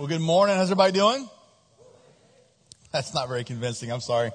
Well, good morning. How's everybody doing? That's not very convincing. I'm sorry.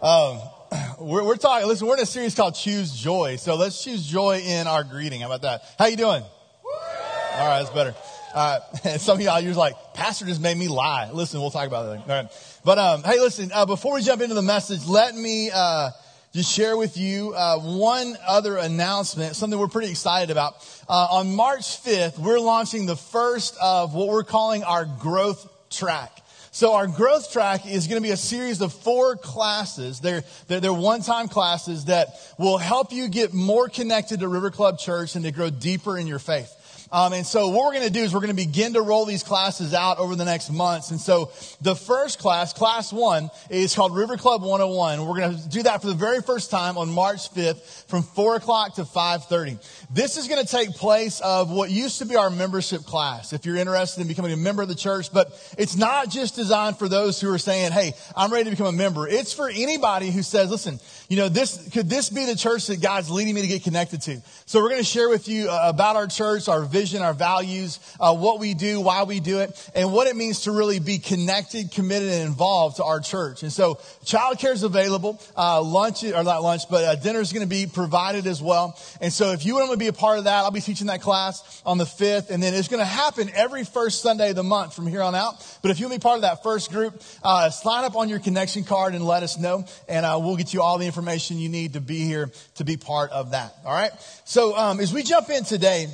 Um, we're, we're, talking. Listen, we're in a series called "Choose Joy." So let's choose joy in our greeting. How about that? How you doing? All right, that's better. Uh, some of y'all, you're like, Pastor just made me lie. Listen, we'll talk about that. All right. But um, hey, listen. Uh, before we jump into the message, let me uh, just share with you uh, one other announcement, something we're pretty excited about. Uh, on March 5th, we're launching the first of what we're calling our growth track. So our growth track is going to be a series of four classes. They're, they're, they're one-time classes that will help you get more connected to River Club Church and to grow deeper in your faith. Um, and so what we're going to do is we're going to begin to roll these classes out over the next months. And so the first class, class one, is called River Club 101. We're going to do that for the very first time on March 5th from 4 o'clock to 5.30. This is going to take place of what used to be our membership class, if you're interested in becoming a member of the church. But it's not just designed for those who are saying, hey, I'm ready to become a member. It's for anybody who says, listen, you know, this, could this be the church that God's leading me to get connected to? So we're going to share with you uh, about our church, our vision, vision, our values, uh, what we do, why we do it, and what it means to really be connected, committed, and involved to our church. And so, childcare is available. Uh, lunch, or not lunch, but uh, dinner is going to be provided as well. And so, if you want to be a part of that, I'll be teaching that class on the 5th, and then it's going to happen every first Sunday of the month from here on out. But if you want to be part of that first group, uh, sign up on your connection card and let us know, and uh, we'll get you all the information you need to be here to be part of that. All right? So, um, as we jump in today,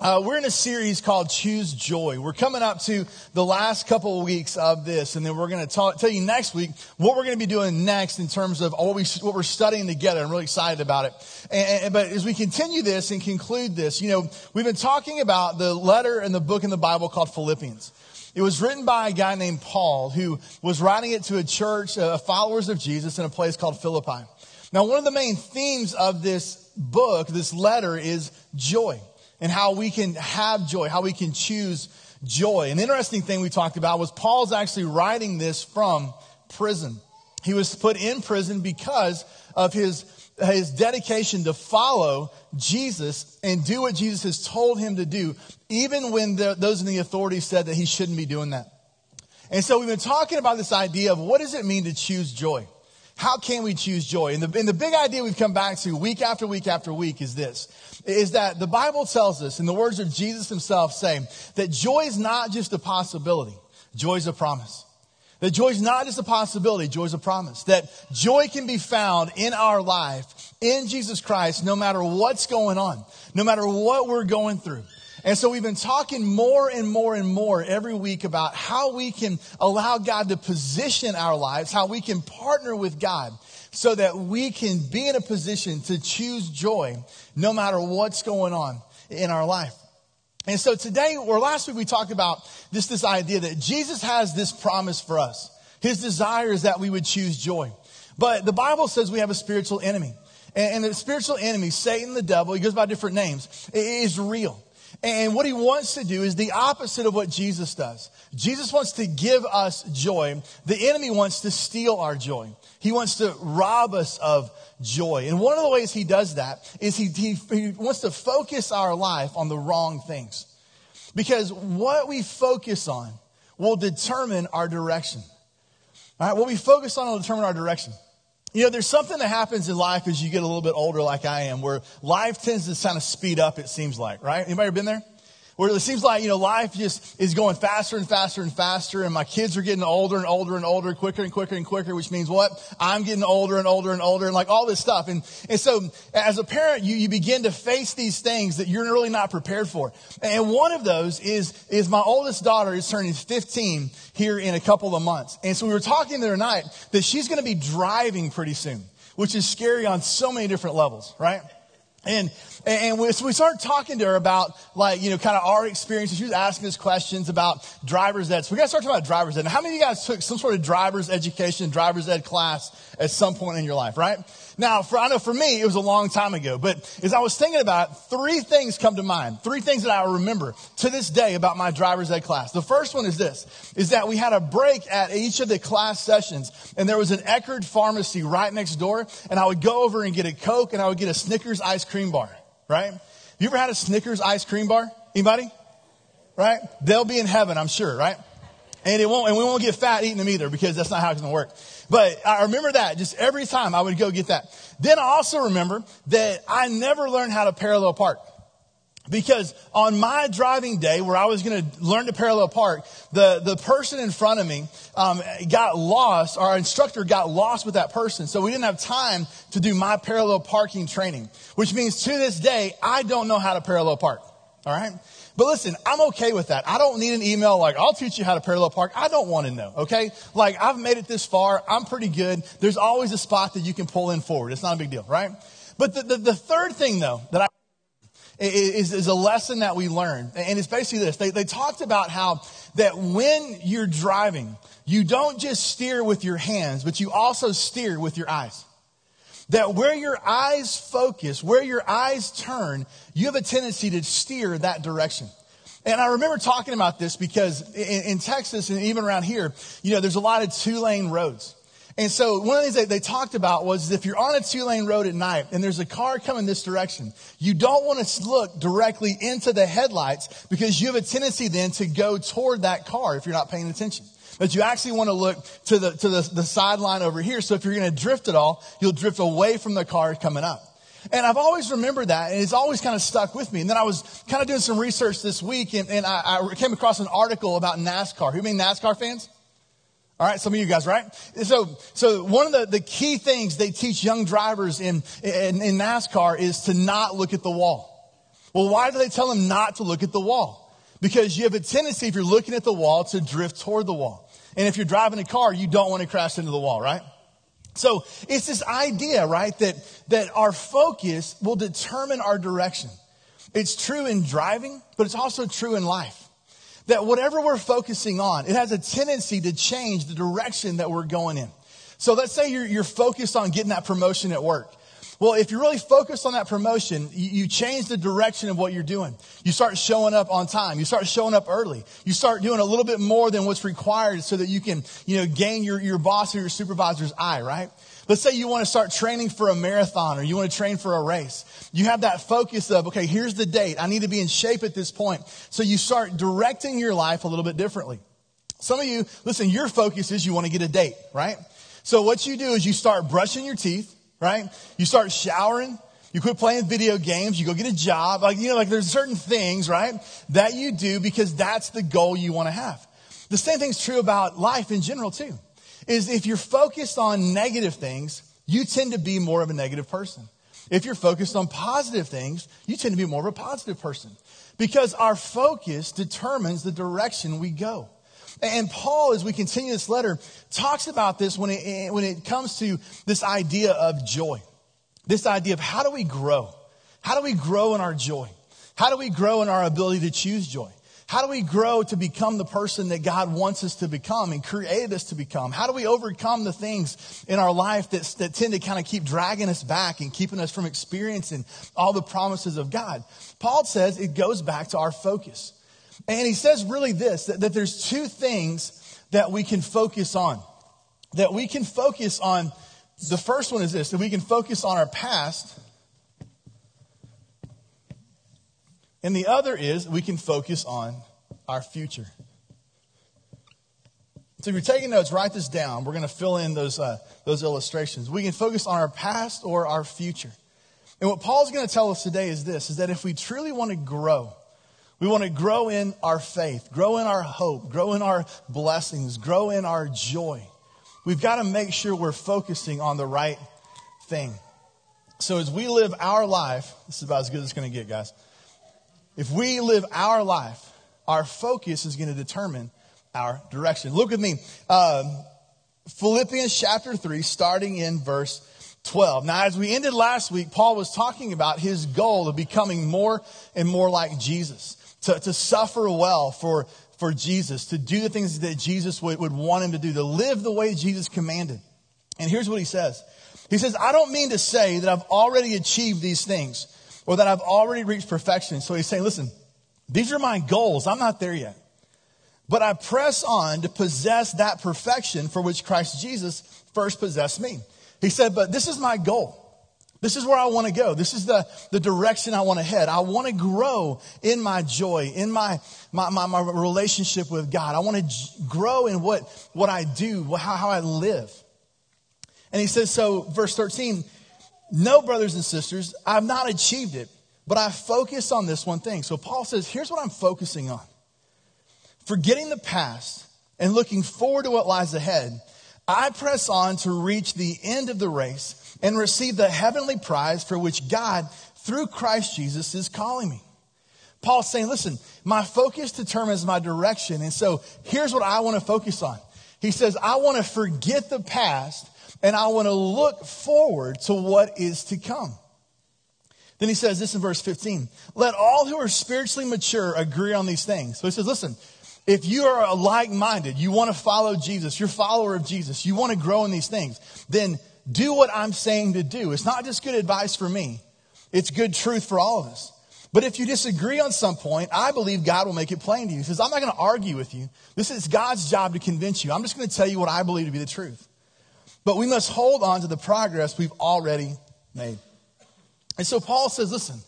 uh, we're in a series called Choose Joy. We're coming up to the last couple of weeks of this, and then we're going to tell you next week what we're going to be doing next in terms of what, we, what we're studying together. I'm really excited about it. And, and, but as we continue this and conclude this, you know, we've been talking about the letter and the book in the Bible called Philippians. It was written by a guy named Paul who was writing it to a church of followers of Jesus in a place called Philippi. Now, one of the main themes of this book, this letter, is joy and how we can have joy, how we can choose joy. An interesting thing we talked about was Paul's actually writing this from prison. He was put in prison because of his, his dedication to follow Jesus and do what Jesus has told him to do, even when the, those in the authority said that he shouldn't be doing that. And so we've been talking about this idea of what does it mean to choose joy? How can we choose joy? And the, and the big idea we've come back to week after week after week is this, is that the Bible tells us, in the words of Jesus himself saying, that joy is not just a possibility, joy is a promise. That joy is not just a possibility, joy is a promise. That joy can be found in our life, in Jesus Christ, no matter what's going on, no matter what we're going through. And so we've been talking more and more and more every week about how we can allow God to position our lives, how we can partner with God so that we can be in a position to choose joy no matter what's going on in our life. And so today, or last week, we talked about this, this idea that Jesus has this promise for us. His desire is that we would choose joy. But the Bible says we have a spiritual enemy. And, the spiritual enemy, Satan, the devil, he goes by different names, is real. And what he wants to do is the opposite of what Jesus does. Jesus wants to give us joy. The enemy wants to steal our joy. He wants to rob us of joy. And one of the ways he does that is he, he, he wants to focus our life on the wrong things. Because what we focus on will determine our direction. All right, what we focus on will determine our direction. You know, there's something that happens in life as you get a little bit older, like I am, where life tends to kind of speed up, it seems like, right? Anybody ever been there? Where it seems like, you know, life just is going faster and faster and faster, and my kids are getting older and older and older, quicker and quicker and quicker, which means what? I'm getting older and older and older, and like all this stuff. And, and so, as a parent, you, you begin to face these things that you're really not prepared for. And one of those is, is my oldest daughter is turning 15 here in a couple of months. And so we were talking the other night that she's going to be driving pretty soon, which is scary on so many different levels, right? And, and we, so we started talking to her about, like, you know, kind of our experiences. She was asking us questions about driver's ed. So we got to start talking about driver's ed. Now, how many of you guys took some sort of driver's education, driver's ed class at some point in your life, right? Now, for, I know for me, it was a long time ago, but as I was thinking about it, three things come to mind. Three things that I remember to this day about my driver's ed class. The first one is this, is that we had a break at each of the class sessions, and there was an Eckerd pharmacy right next door, and I would go over and get a Coke, and I would get a Snickers ice cream bar, right? You ever had a Snickers ice cream bar? Anybody? Right? They'll be in heaven, I'm sure, right? And it won't, and we won't get fat eating them either because that's not how it's going to work. But I remember that just every time I would go get that. Then I also remember that I never learned how to parallel park. Because on my driving day where I was going to learn to parallel park, the, the person in front of me um, got lost. Our instructor got lost with that person. So we didn't have time to do my parallel parking training, which means to this day, I don't know how to parallel park. All right. But listen, I'm okay with that. I don't need an email like, I'll teach you how to parallel park. I don't want to know. Okay. Like I've made it this far. I'm pretty good. There's always a spot that you can pull in forward. It's not a big deal. Right. But the, the, the third thing though that I is, is a lesson that we learn. And it's basically this. They, they talked about how that when you're driving, you don't just steer with your hands, but you also steer with your eyes. That where your eyes focus, where your eyes turn, you have a tendency to steer that direction. And I remember talking about this because in, in Texas and even around here, you know, there's a lot of two lane roads. And so one of the things that they talked about was if you're on a two lane road at night and there's a car coming this direction, you don't want to look directly into the headlights because you have a tendency then to go toward that car if you're not paying attention. But you actually want to look to the, to the, the sideline over here. So if you're going to drift at all, you'll drift away from the car coming up. And I've always remembered that, and it's always kind of stuck with me. And then I was kind of doing some research this week, and, and I, I, came across an article about NASCAR. Who mean NASCAR fans? All right, some of you guys, right? So, so one of the, the key things they teach young drivers in, in, in NASCAR is to not look at the wall. Well, why do they tell them not to look at the wall? Because you have a tendency, if you're looking at the wall, to drift toward the wall. And if you're driving a car, you don't want to crash into the wall, right? So it's this idea, right, that, that our focus will determine our direction. It's true in driving, but it's also true in life that whatever we're focusing on, it has a tendency to change the direction that we're going in. So let's say you're, you're focused on getting that promotion at work. Well, if you're really focused on that promotion, you, you, change the direction of what you're doing. You start showing up on time. You start showing up early. You start doing a little bit more than what's required so that you can, you know, gain your, your boss or your supervisor's eye, right? Let's say you want to start training for a marathon or you want to train for a race. You have that focus of, okay, here's the date. I need to be in shape at this point. So you start directing your life a little bit differently. Some of you, listen, your focus is you want to get a date, right? So what you do is you start brushing your teeth, right? You start showering. You quit playing video games. You go get a job. Like, you know, like there's certain things, right, that you do because that's the goal you want to have. The same thing's true about life in general, too is if you're focused on negative things, you tend to be more of a negative person. If you're focused on positive things, you tend to be more of a positive person because our focus determines the direction we go. And Paul, as we continue this letter, talks about this when it, when it comes to this idea of joy. This idea of how do we grow? How do we grow in our joy? How do we grow in our ability to choose joy? How do we grow to become the person that God wants us to become and created us to become? How do we overcome the things in our life that, that tend to kind of keep dragging us back and keeping us from experiencing all the promises of God? Paul says it goes back to our focus. And he says really this, that, that there's two things that we can focus on. That we can focus on. The first one is this, that we can focus on our past And the other is we can focus on our future. So if you're taking notes, write this down. We're going to fill in those, uh, those illustrations. We can focus on our past or our future. And what Paul's going to tell us today is this, is that if we truly want to grow, we want to grow in our faith, grow in our hope, grow in our blessings, grow in our joy. We've got to make sure we're focusing on the right thing. So as we live our life, this is about as good as it's going to get, guys. If we live our life, our focus is going to determine our direction. Look with me. Um, Philippians chapter 3, starting in verse 12. Now, as we ended last week, Paul was talking about his goal of becoming more and more like Jesus, to, to suffer well for, for Jesus, to do the things that Jesus would, would want him to do, to live the way Jesus commanded. And here's what he says. He says, I don't mean to say that I've already achieved these things or that I've already reached perfection. So he's saying, listen, these are my goals. I'm not there yet. But I press on to possess that perfection for which Christ Jesus first possessed me. He said, but this is my goal This is where I want to go. This is the, the direction I want to head. I want to grow in my joy, in my, my, my, my relationship with God. I want to j- grow in what, what I do, how, how I live. And he says, so verse 13, no, brothers and sisters, I've not achieved it, but I focus on this one thing. So Paul says, here's what I'm focusing on. Forgetting the past and looking forward to what lies ahead, I press on to reach the end of the race and receive the heavenly prize for which God, through Christ Jesus, is calling me. Paul's saying, listen, my focus determines my direction. And so here's what I want to focus on. He says, I want to forget the past and I want to look forward to what is to come. Then he says this in verse 15 Let all who are spiritually mature agree on these things. So he says, listen, if you are like minded, you want to follow Jesus, you're a follower of Jesus, you want to grow in these things, then do what I'm saying to do. It's not just good advice for me, it's good truth for all of us. But if you disagree on some point, I believe God will make it plain to you. He says, I'm not going to argue with you. This is God's job to convince you. I'm just going to tell you what I believe to be the truth. But we must hold on to the progress we've already made. And so Paul says, listen,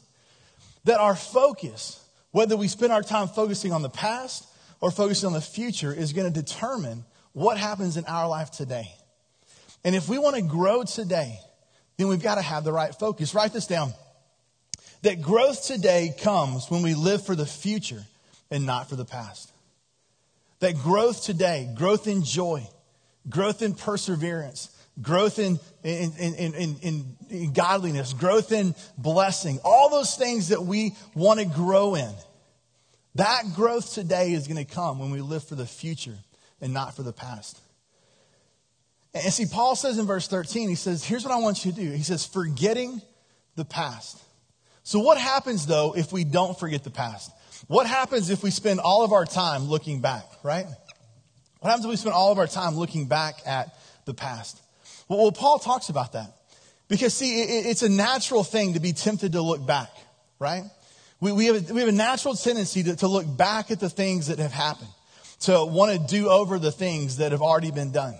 that our focus, whether we spend our time focusing on the past or focusing on the future, is going to determine what happens in our life today. And if we want to grow today, then we've got to have the right focus. Write this down. That growth today comes when we live for the future and not for the past. That growth today, growth in joy, growth in perseverance, growth in, in, in, in, in godliness, growth in blessing, all those things that we want to grow in. That growth today is going to come when we live for the future and not for the past. And see, Paul says in verse 13, he says, Here's what I want you to do. He says, forgetting the past. So, what happens though if we don't forget the past? What happens if we spend all of our time looking back, right? What happens if we spend all of our time looking back at the past? Well, Paul talks about that. Because, see, it, it's a natural thing to be tempted to look back, right? We, we, have, a, we have a natural tendency to, to look back at the things that have happened, to want to do over the things that have already been done.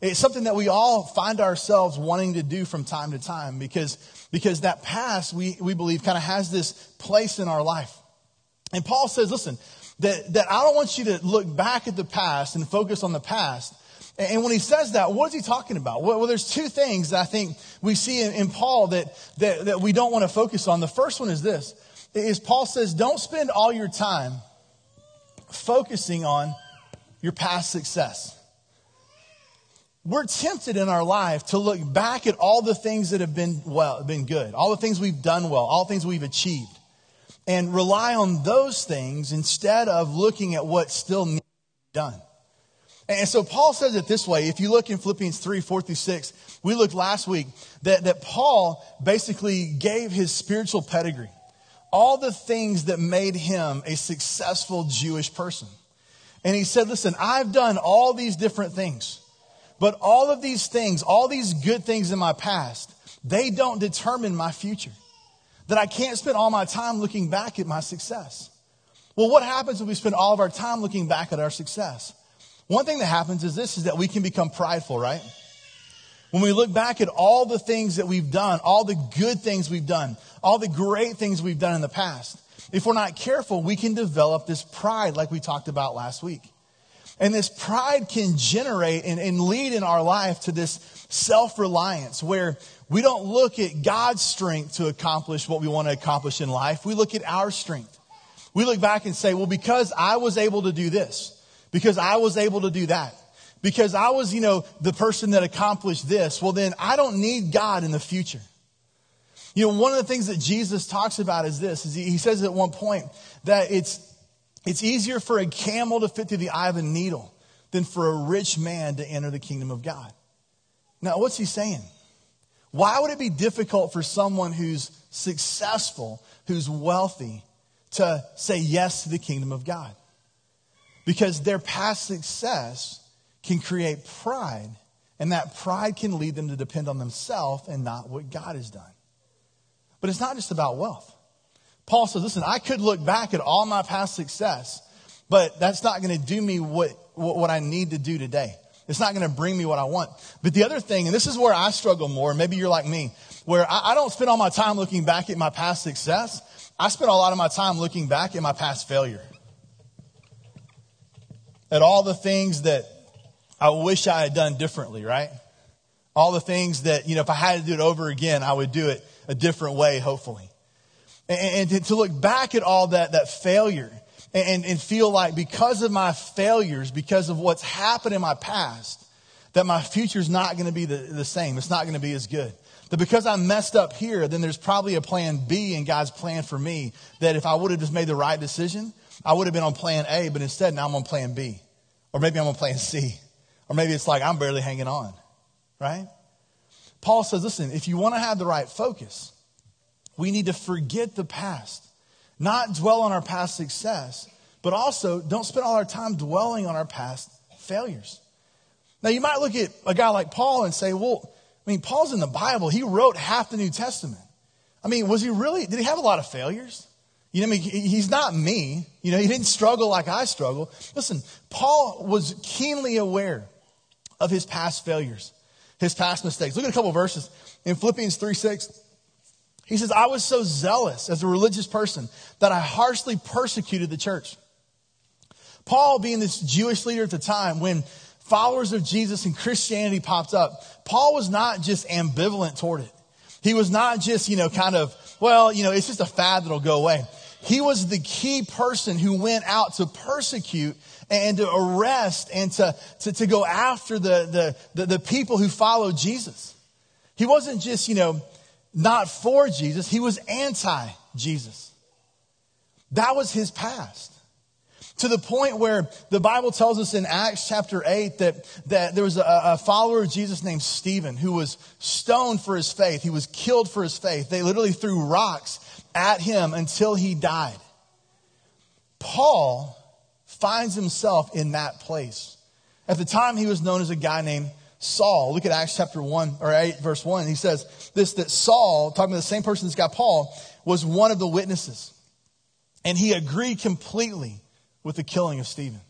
It's something that we all find ourselves wanting to do from time to time because, because that past, we, we believe, kind of has this place in our life. And Paul says, listen, that, that I don't want you to look back at the past and focus on the past. And when he says that, what is he talking about? Well, there's two things that I think we see in, in Paul that, that, that we don't want to focus on. The first one is this, is Paul says, don't spend all your time focusing on your past success we're tempted in our life to look back at all the things that have been well, been good, all the things we've done well, all the things we've achieved, and rely on those things instead of looking at what still needs to be done. And so Paul says it this way. If you look in Philippians 3, 4 through 6, we looked last week that, that Paul basically gave his spiritual pedigree, all the things that made him a successful Jewish person. And he said, listen, I've done all these different things. But all of these things, all these good things in my past, they don't determine my future. That I can't spend all my time looking back at my success. Well, what happens if we spend all of our time looking back at our success? One thing that happens is this is that we can become prideful, right? When we look back at all the things that we've done, all the good things we've done, all the great things we've done in the past, if we're not careful, we can develop this pride like we talked about last week. And this pride can generate and, and lead in our life to this self reliance where we don't look at God's strength to accomplish what we want to accomplish in life. We look at our strength. We look back and say, well, because I was able to do this, because I was able to do that, because I was, you know, the person that accomplished this, well, then I don't need God in the future. You know, one of the things that Jesus talks about is this, is he, he says at one point that it's, it's easier for a camel to fit through the eye of a needle than for a rich man to enter the kingdom of God. Now, what's he saying? Why would it be difficult for someone who's successful, who's wealthy, to say yes to the kingdom of God? Because their past success can create pride, and that pride can lead them to depend on themselves and not what God has done. But it's not just about wealth. Paul says, listen, I could look back at all my past success, but that's not going to do me what, what I need to do today. It's not going to bring me what I want. But the other thing, and this is where I struggle more, maybe you're like me, where I, I don't spend all my time looking back at my past success. I spend a lot of my time looking back at my past failure. At all the things that I wish I had done differently, right? All the things that, you know, if I had to do it over again, I would do it a different way, hopefully. And, and to look back at all that, that failure and, and feel like because of my failures, because of what's happened in my past, that my future is not going to be the, the same. It's not going to be as good. That because I messed up here, then there's probably a plan B in God's plan for me. That if I would have just made the right decision, I would have been on plan A, but instead now I'm on plan B. Or maybe I'm on plan C. Or maybe it's like I'm barely hanging on. Right? Paul says, listen, if you want to have the right focus, we need to forget the past, not dwell on our past success, but also don't spend all our time dwelling on our past failures. Now, you might look at a guy like Paul and say, well, I mean, Paul's in the Bible. He wrote half the New Testament. I mean, was he really, did he have a lot of failures? You know, I mean, he's not me. You know, he didn't struggle like I struggle. Listen, Paul was keenly aware of his past failures, his past mistakes. Look at a couple verses in Philippians 3 6. He says, I was so zealous as a religious person that I harshly persecuted the church. Paul, being this Jewish leader at the time, when followers of Jesus and Christianity popped up, Paul was not just ambivalent toward it. He was not just, you know, kind of, well, you know, it's just a fad that'll go away. He was the key person who went out to persecute and to arrest and to, to, to go after the, the, the, the people who followed Jesus. He wasn't just, you know, not for Jesus, he was anti Jesus. That was his past. To the point where the Bible tells us in Acts chapter 8 that, that there was a, a, follower of Jesus named Stephen who was stoned for his faith. He was killed for his faith. They literally threw rocks at him until he died. Paul finds himself in that place. At the time, he was known as a guy named Saul. Look at Acts chapter 1 or 8, verse 1. He says this that Saul, talking to the same person that's got Paul, was one of the witnesses. And he agreed completely with the killing of Stephen.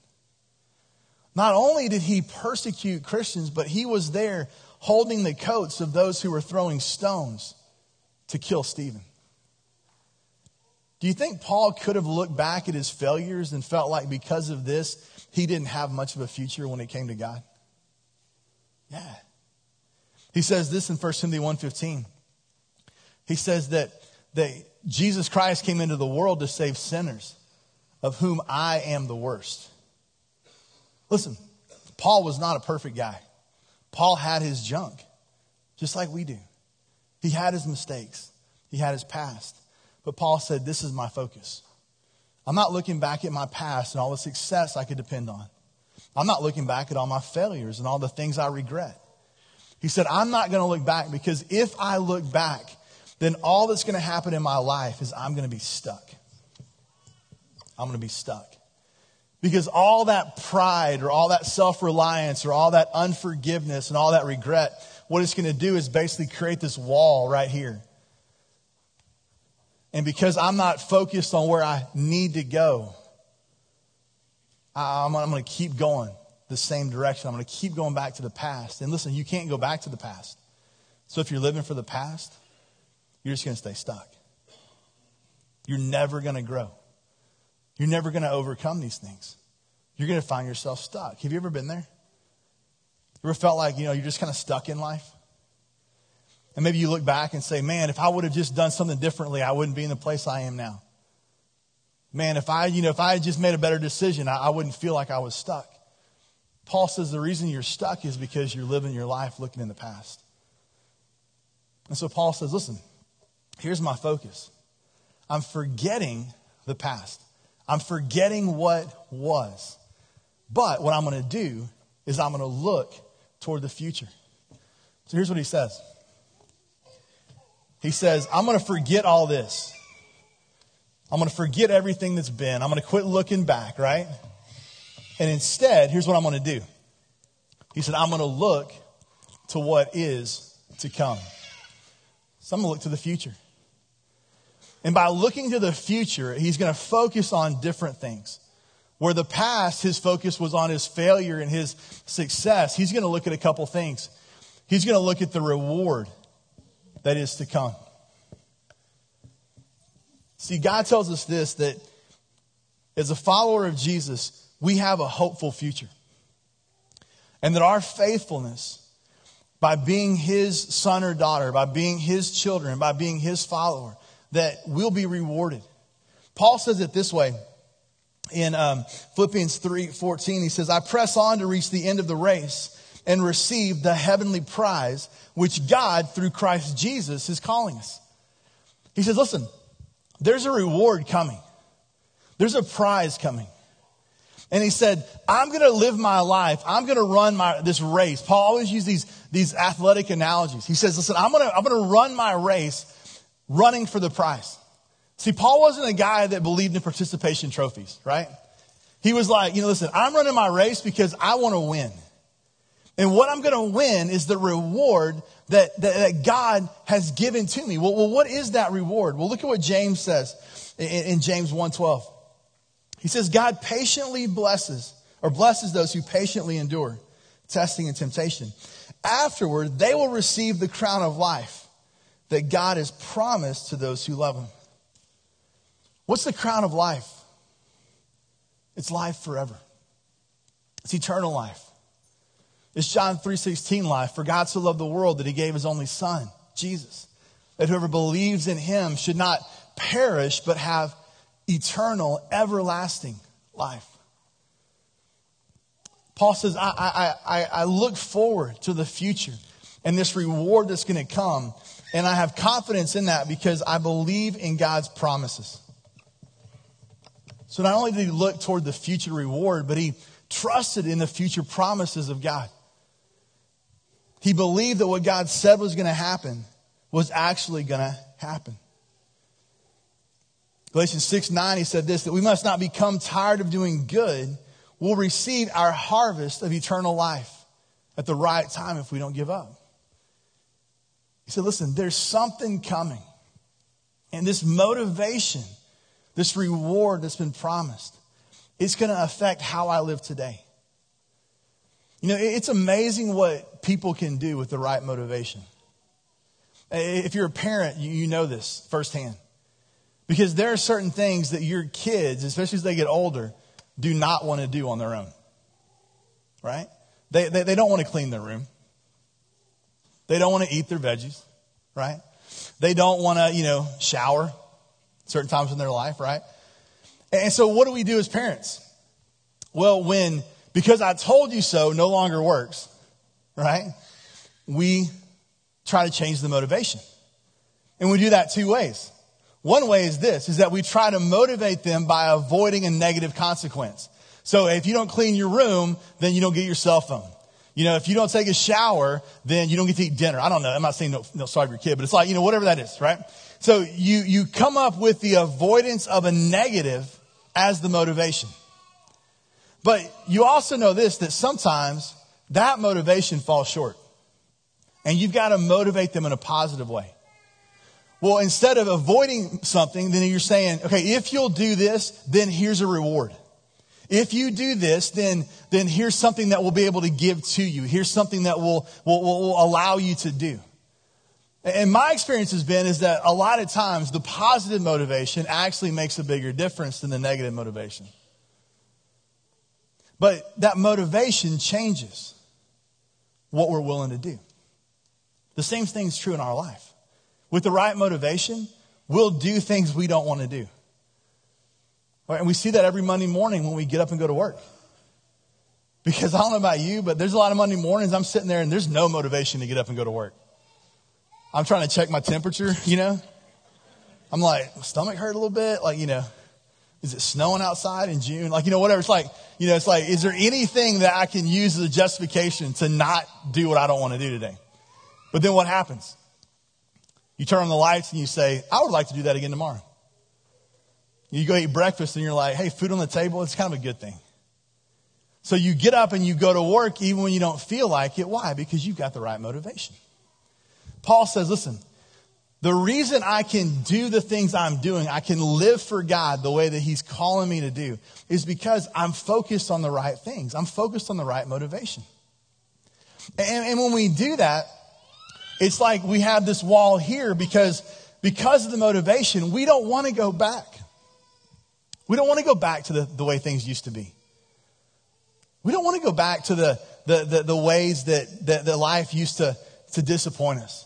Not only did he persecute Christians, but he was there holding the coats of those who were throwing stones to kill Stephen. Do you think Paul could have looked back at his failures and felt like because of this, he didn't have much of a future when it came to God? Yeah. He says this in 1 Timothy 1.15. He says that, that Jesus Christ came into the world to save sinners, of whom I am the worst. Listen, Paul was not a perfect guy. Paul had his junk, just like we do. He had his mistakes. He had his past. But Paul said, This is my focus. I'm not looking back at my past and all the success I could depend on. I'm not looking back at all my failures and all the things I regret. He said, I'm not going to look back because if I look back, then all that's going to happen in my life is I'm going to be stuck. I'm going to be stuck. Because all that pride or all that self reliance or all that unforgiveness and all that regret, what it's going to do is basically create this wall right here. And because I'm not focused on where I need to go, I'm, going to keep going the same direction. I'm going to keep going back to the past. And listen, you can't go back to the past. So if you're living for the past, you're just going to stay stuck. You're never going to grow. You're never going to overcome these things. You're going to find yourself stuck. Have you ever been there? You ever felt like, you know, you're just kind of stuck in life? And maybe you look back and say, man, if I would have just done something differently, I wouldn't be in the place I am now man, if I, you know, if I had just made a better decision, I, I wouldn't feel like I was stuck. Paul says the reason you're stuck is because you're living your life looking in the past. And so Paul says, listen, here's my focus. I'm forgetting the past. I'm forgetting what was. But what I'm going to do is I'm going to look toward the future. So here's what he says. He says, I'm going to forget all this. I'm going to forget everything that's been. I'm going to quit looking back, right? And instead, here's what I'm going to do. He said, I'm going to look to what is to come. So I'm going to look to the future. And by looking to the future, he's going to focus on different things. Where the past, his focus was on his failure and his success, he's going to look at a couple things. He's going to look at the reward that is to come. See, God tells us this that as a follower of Jesus, we have a hopeful future. And that our faithfulness, by being his son or daughter, by being his children, by being his follower, that we'll be rewarded. Paul says it this way in um, Philippians 3 14. He says, I press on to reach the end of the race and receive the heavenly prize which God, through Christ Jesus, is calling us. He says, Listen, there's a reward coming, there's a prize coming. And he said, I'm going to live my life. I'm going to run my, this race. Paul always uses these, these athletic analogies. He says, listen, I'm going to, I'm going to run my race running for the prize. See, Paul wasn't a guy that believed in participation trophies, right? He was like, you know, listen, I'm running my race because I want to win. And what I'm going to win is the reward that, that, that, God has given to me. Well, well, what is that reward? Well, look at what James says in, in James 1.12. He says, God patiently blesses or blesses those who patiently endure testing and temptation. Afterward, they will receive the crown of life that God has promised to those who love him. What's the crown of life? It's life forever. It's eternal life. It's John 3:16 life. For God so loved the world that he gave his only son, Jesus, that whoever believes in him should not perish but have eternal, everlasting life. Paul says, I, I, I, I look forward to the future and this reward that's going to come. And I have confidence in that because I believe in God's promises. So not only did he look toward the future reward, but he trusted in the future promises of God. He believed that what God said was going to happen was actually going to happen. Galatians 6 9, he said this that we must not become tired of doing good. We'll receive our harvest of eternal life at the right time if we don't give up. He said, listen, there's something coming. And this motivation this reward that's been promised, it's going to affect how I live today. You know, it's amazing what people can do with the right motivation. If you're a parent, you know this firsthand. Because there are certain things that your kids, especially as they get older, do not want to do on their own. Right? They, they, they don't want to clean their room. They don't want to eat their veggies. Right? They don't want to, you know, shower certain times in their life, right? And so what do we do as parents? Well, when because I told you so no longer works, right? We try to change the motivation. And we do that two ways. One way is this, is that we try to motivate them by avoiding a negative consequence. So if you don't clean your room, then you don't get your cell phone. You know, if you don't take a shower, then you don't get to eat dinner. I don't know. I'm not saying no, no sorry for your kid, but it's like, you know, whatever that is, right? So you, you come up with the avoidance of a negative as the motivation. But you also know this, that sometimes that motivation falls short. And you've got to motivate them in a positive way. Well, instead of avoiding something, then you're saying, okay, if you'll do this, then here's a reward. If you do this, then, then here's something that we'll be able to give to you. Here's something that will, will, will allow you to do. And my experience has been is that a lot of times the positive motivation actually makes a bigger difference than the negative motivation. But that motivation changes what we're willing to do. The same thing's true in our life. With the right motivation, we'll do things we don't want to do. Right? And we see that every Monday morning when we get up and go to work. Because I don't know about you, but there's a lot of Monday mornings I'm sitting there and there's no motivation to get up and go to work. I'm trying to check my temperature, you know. I'm like, stomach hurt a little bit. Like, you know, is it snowing outside in June? Like, you know, whatever. It's like, you know, it's like, is there anything that I can use as a justification to not do what I don't want to do today? But then what happens? You turn on the lights and you say, I would like to do that again tomorrow. You go eat breakfast and you're like, hey, food on the table, it's kind of a good thing. So you get up and you go to work even when you don't feel like it. Why? Because you've got the right motivation. Paul says, listen, The reason I can do the things I'm doing, I can live for God the way that He's calling me to do, is because I'm focused on the right things. I'm focused on the right motivation. And, and when we do that, it's like we have this wall here because, because of the motivation, we don't want to go back. We don't want to go back to the, the way things used to be. We don't want to go back to the, the, the, the ways that, that, that life used to, to disappoint us.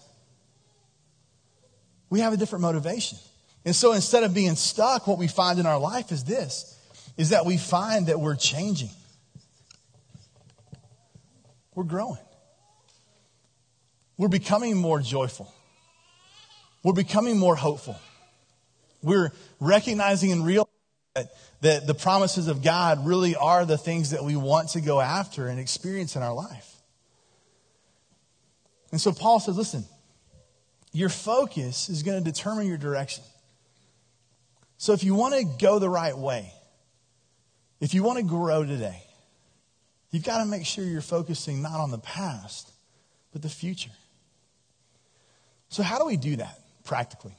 We have a different motivation. And so instead of being stuck, what we find in our life is this, is that we find that we're changing. We're growing. We're becoming more joyful. We're becoming more hopeful. We're recognizing and realizing that, that the promises of God really are the things that we want to go after and experience in our life. And so Paul says, listen, your focus is going to determine your direction. So if you want to go the right way, if you want to grow today, you've got to make sure you're focusing not on the past, but the future. So, how do we do that practically?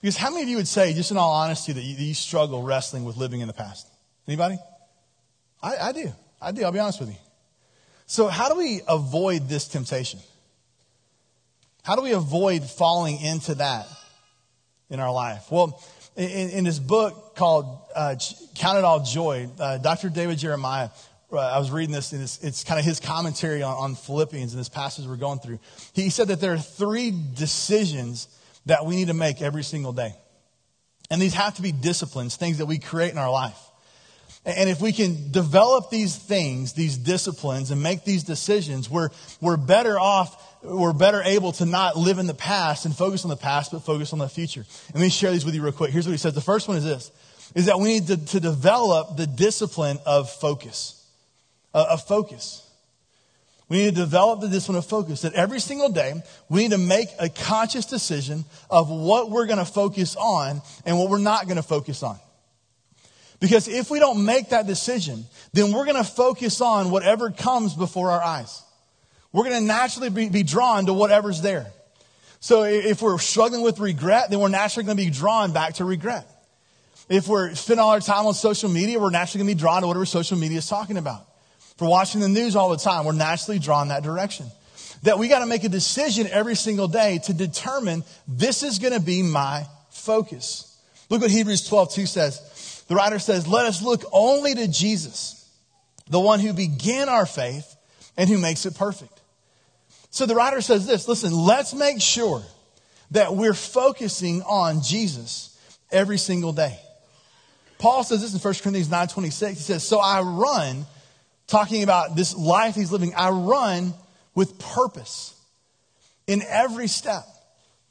Because how many of you would say, just in all honesty, that you, that you struggle wrestling with living in the past? Anybody? I, I do. I do. I'll be honest with you. So, how do we avoid this temptation? How do we avoid falling into that in our life? Well, in, in this book called uh, Count It All Joy, uh, Dr. David Jeremiah uh, I was reading this, and it's, it's kind of his commentary on, on Philippians and this passage we're going through. He said that there are three decisions that we need to make every single day. And these have to be disciplines, things that we create in our life. And if we can develop these things, these disciplines, and make these decisions, we're, we're better off, we're better able to not live in the past and focus on the past, but focus on the future. And let me share these with you real quick. Here's what he says. The first one is this, is that we need to, to develop the discipline of focus uh, Of focus. We need to develop the discipline of focus that every single day we need to make a conscious decision of what we're going to focus on and what we're not going to focus on. Because if we don't make that decision, then we're going to focus on whatever comes before our eyes. We're going to naturally be, be drawn to whatever's there. So if we're struggling with regret, then we're naturally going to be drawn back to regret. If we're spending all our time on social media, we're naturally going to be drawn to whatever social media is talking about for watching the news all the time, we're naturally drawn that direction. That we got to make a decision every single day to determine this is going to be my focus. Look what Hebrews 12, 2 says. The writer says, let us look only to Jesus, the one who began our faith and who makes it perfect. So the writer says this, listen, let's make sure that we're focusing on Jesus every single day. Paul says this in 1 Corinthians 9, 26. He says, so I run talking about this life he's living. I run with purpose in every step.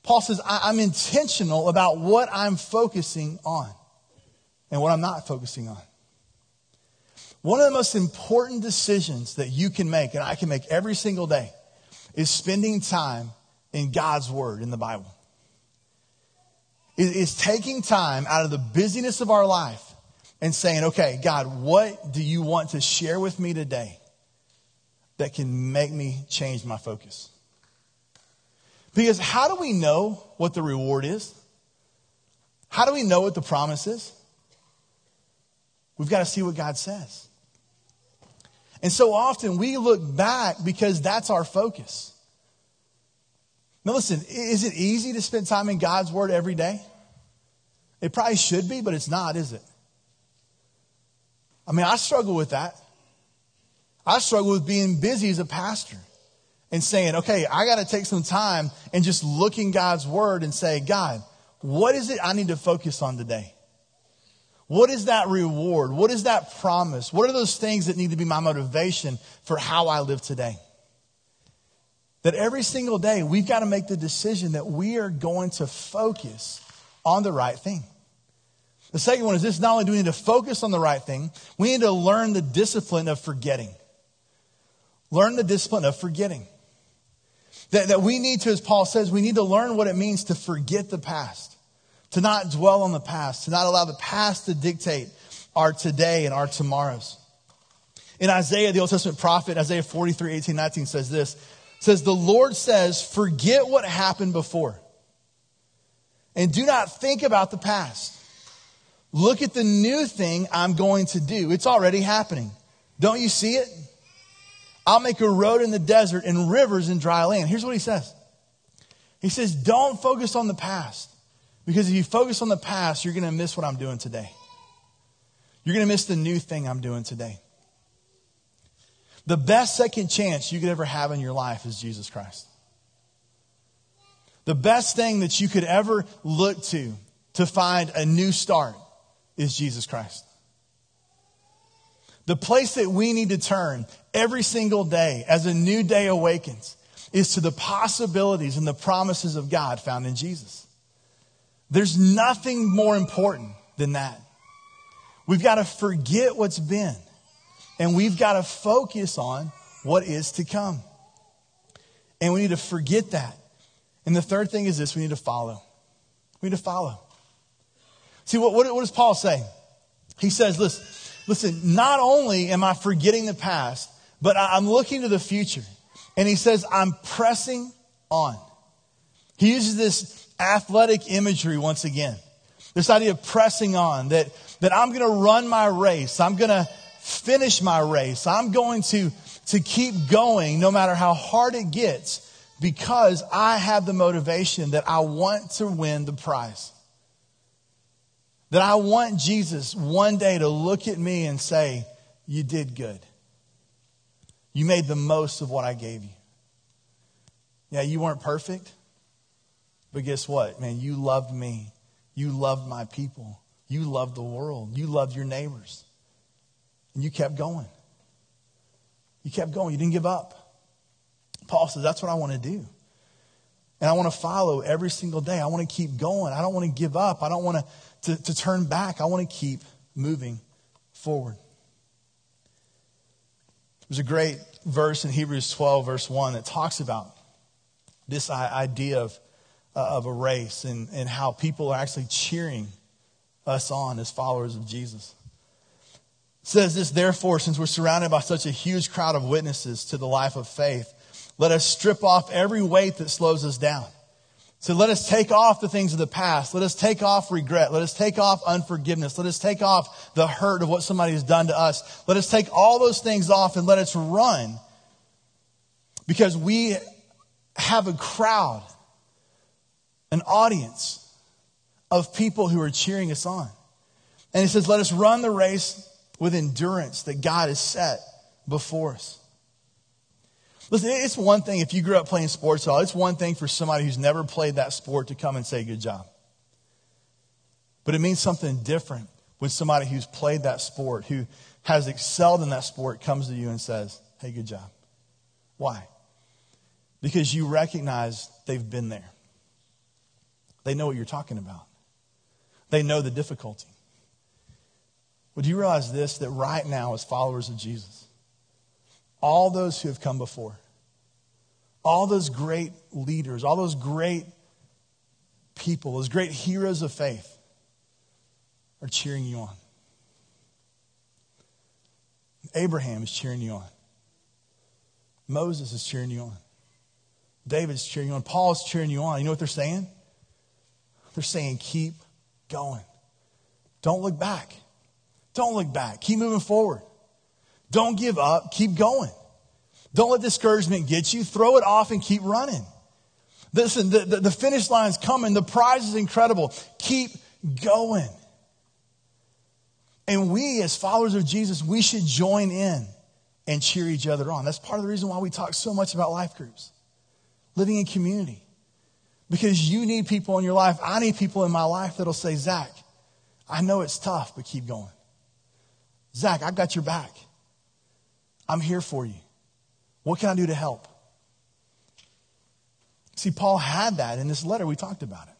Paul says, I'm intentional about what I'm focusing on and what I'm not focusing on. One of the most important decisions that you can make, and I can make every single day, is spending time in God's Word, in the Bible. Is taking time out of the busyness of our life and saying, okay, God, what do you want to share with me today that can make me change my focus? Because how do we know what the reward is? How do we know what the promise is? We've got to see what God says. And so often we look back because that's our focus. Now, listen, is it easy to spend time in God's Word every day? It probably should be, but it's not, is it? I mean, I struggle with that. I struggle with being busy as a pastor and saying, okay, I got to take some time and just look in God's word and say, God, what is it I need to focus on today? What is that reward? What is that promise? What are those things that need to be my motivation for how I live today? That every single day we've got to make the decision that we are going to focus on the right thing. The second one is this not only do we need to focus on the right thing, we need to learn the discipline of forgetting. Learn the discipline of forgetting. That, that we need to, as Paul says, we need to learn what it means to forget the past, to not dwell on the past, to not allow the past to dictate our today and our tomorrows. In Isaiah, the Old Testament prophet, Isaiah 43, 18, 19 says this says, The Lord says, forget what happened before. And do not think about the past. Look at the new thing I'm going to do. It's already happening. Don't you see it? I'll make a road in the desert and rivers in dry land. Here's what he says. He says, don't focus on the past. Because if you focus on the past, you're going to miss what I'm doing today. You're going to miss the new thing I'm doing today. The best second chance you could ever have in your life is Jesus Christ. The best thing that you could ever look to to find a new start is Jesus Christ. The place that we need to turn every single day as a new day awakens is to the possibilities and the promises of God found in Jesus. There's nothing more important than that. We've got to forget what's been and we've got to focus on what is to come. And we need to forget that. And the third thing is this we need to follow. We need to follow. See, what, what, what does Paul say? He says, listen, listen, not only am I forgetting the past, but I'm looking to the future. And he says, I'm pressing on. He uses this athletic imagery once again. This idea of pressing on, that, that I'm going to run my race. I'm going to finish my race. I'm going to, to keep going no matter how hard it gets because I have the motivation that I want to win the prize. That I want Jesus one day to look at me and say, You did good. You made the most of what I gave you. Yeah, you weren't perfect, but guess what, man? You loved me. You loved my people. You loved the world. You loved your neighbors. And you kept going. You kept going. You didn't give up. Paul says, That's what I want to do. And I want to follow every single day. I want to keep going. I don't want to give up. I don't want to, to, to turn back. I want to keep moving forward. There's a great verse in Hebrews 12, verse 1, that talks about this idea of, Uh, of a race and, and how people are actually cheering us on as followers of Jesus. It says this, therefore, since we're surrounded by such a huge crowd of witnesses to the life of faith, let us strip off every weight that slows us down. So let us take off the things of the past. Let us take off regret. Let us take off unforgiveness. Let us take off the hurt of what somebody has done to us. Let us take all those things off and let us run because we have a crowd, an audience of people who are cheering us on. And he says, let us run the race with endurance that God has set before us. Listen, it's one thing if you grew up playing sports at all, it's one thing for somebody who's never played that sport to come and say, good job. But it means something different when somebody who's played that sport, who has excelled in that sport, comes to you and says, hey, good job. Why? Because you recognize they've been there. They know what you're talking about. They know the difficulty. Would you realize this that right now, as followers of Jesus, all those who have come before, all those great leaders, all those great people, those great heroes of faith are cheering you on. Abraham is cheering you on. Moses is cheering you on. David's cheering you on. Paul's cheering you on. You know what they're saying? They're saying, keep going. Don't look back. Don't look back. Keep moving forward. Don't give up. Keep going. Don't let discouragement get you. Throw it off and keep running. Listen, the, the, the finish line's coming. The prize is incredible. Keep going. And we, as followers of Jesus, we should join in and cheer each other on. That's part of the reason why we talk so much about life groups, living in community. Because you need people in your life. I need people in my life that'll say, Zach, I know it's tough, but keep going. Zach, I've got your back. I'm here for you. What can I do to help? See, Paul had that in this letter. We talked about it.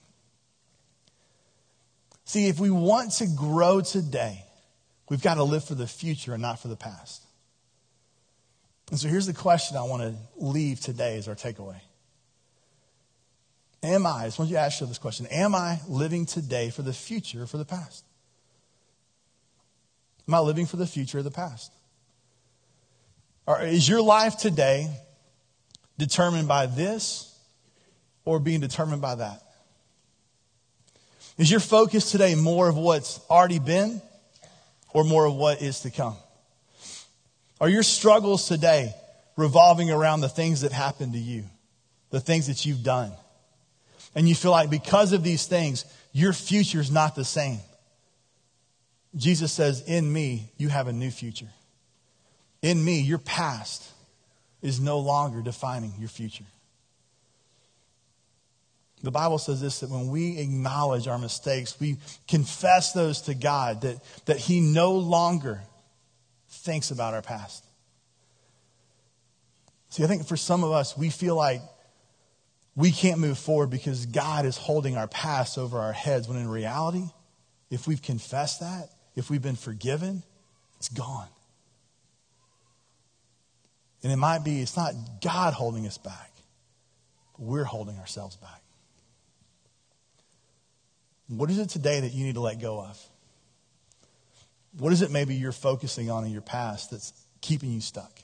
See, if we want to grow today, we've got to live for the future and not for the past. And so here's the question I want to leave today as our takeaway. Am I, I just want you to ask yourself this question, am I living today for the future or for the past? Am I living for the future or the past? Or is your life today determined by this or being determined by that? Is your focus today more of what's already been or more of what is to come? Are your struggles today revolving around the things that happened to you, the things that you've done? And you feel like because of these things, your future is not the same. Jesus says, In me, you have a new future. In me, your past is no longer defining your future. The Bible says this that when we acknowledge our mistakes, we confess those to God, that, that He no longer thinks about our past. See, I think for some of us, we feel like we can't move forward because God is holding our past over our heads, when in reality, if we've confessed that, if we've been forgiven, it's gone. And it might be, it's not God holding us back, but we're holding ourselves back. What is it today that you need to let go of? What is it maybe you're focusing on in your past that's keeping you stuck?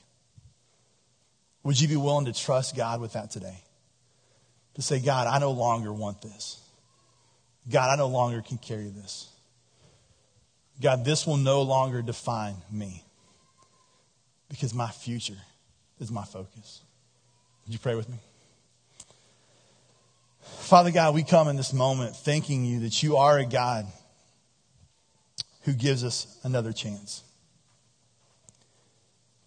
Would you be willing to trust God with that today? To say, God, I no longer want this. God, I no longer can carry this. God, this will no longer define me because my future is my focus. Would you pray with me? Father God, we come in this moment thanking you that you are a God who gives us another chance.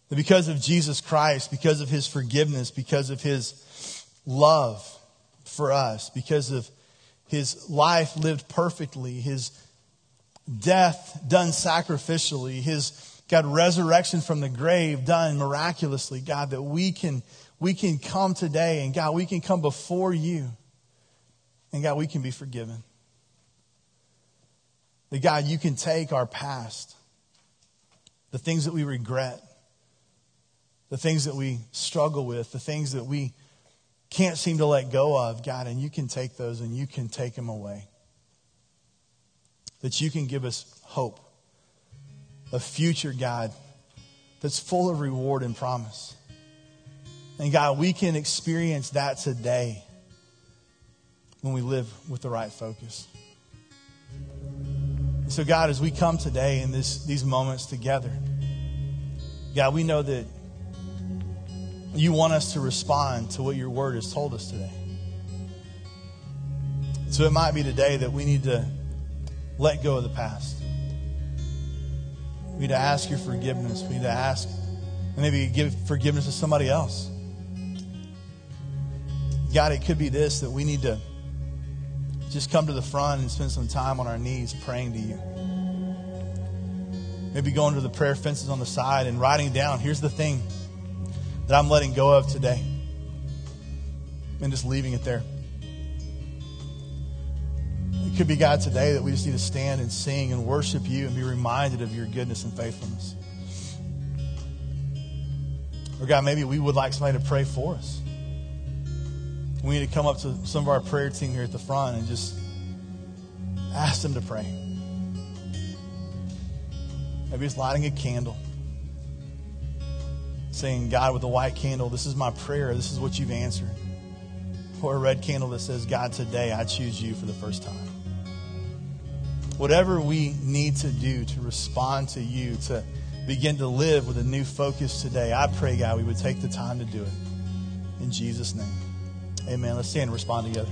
That because of Jesus Christ, because of his forgiveness, because of his love for us, because of his life lived perfectly, his death done sacrificially, his God resurrection from the grave done miraculously, God, that we can we can come today and God, we can come before you. And God, we can be forgiven. That God, you can take our past, the things that we regret, the things that we struggle with, the things that we can't seem to let go of, God, and you can take those and you can take them away that you can give us hope, a future, God, that's full of reward and promise. And God, we can experience that today when we live with the right focus. So, God, as we come today in this, these moments together, God, we know that you want us to respond to what your word has told us today. So it might be today that we need to let go of the past. We need to ask your forgiveness. We need to ask maybe give forgiveness to somebody else. God, it could be this that we need to just come to the front and spend some time on our knees praying to you. Maybe going to the prayer fences on the side and writing down here's the thing that I'm letting go of today. And just leaving it there. It could be, God, today that we just need to stand and sing and worship you and be reminded of your goodness and faithfulness. Or, God, maybe we would like somebody to pray for us. We need to come up to some of our prayer team here at the front and just ask them to pray. Maybe it's lighting a candle, saying, God, with a white candle, this is my prayer. This is what you've answered. Or a red candle that says, God, today I choose you for the first time whatever we need to do to respond to you, to begin to live with a new focus today, I pray, God, we would take the time to do it. In Jesus' name. Amen. Let's stand and respond together.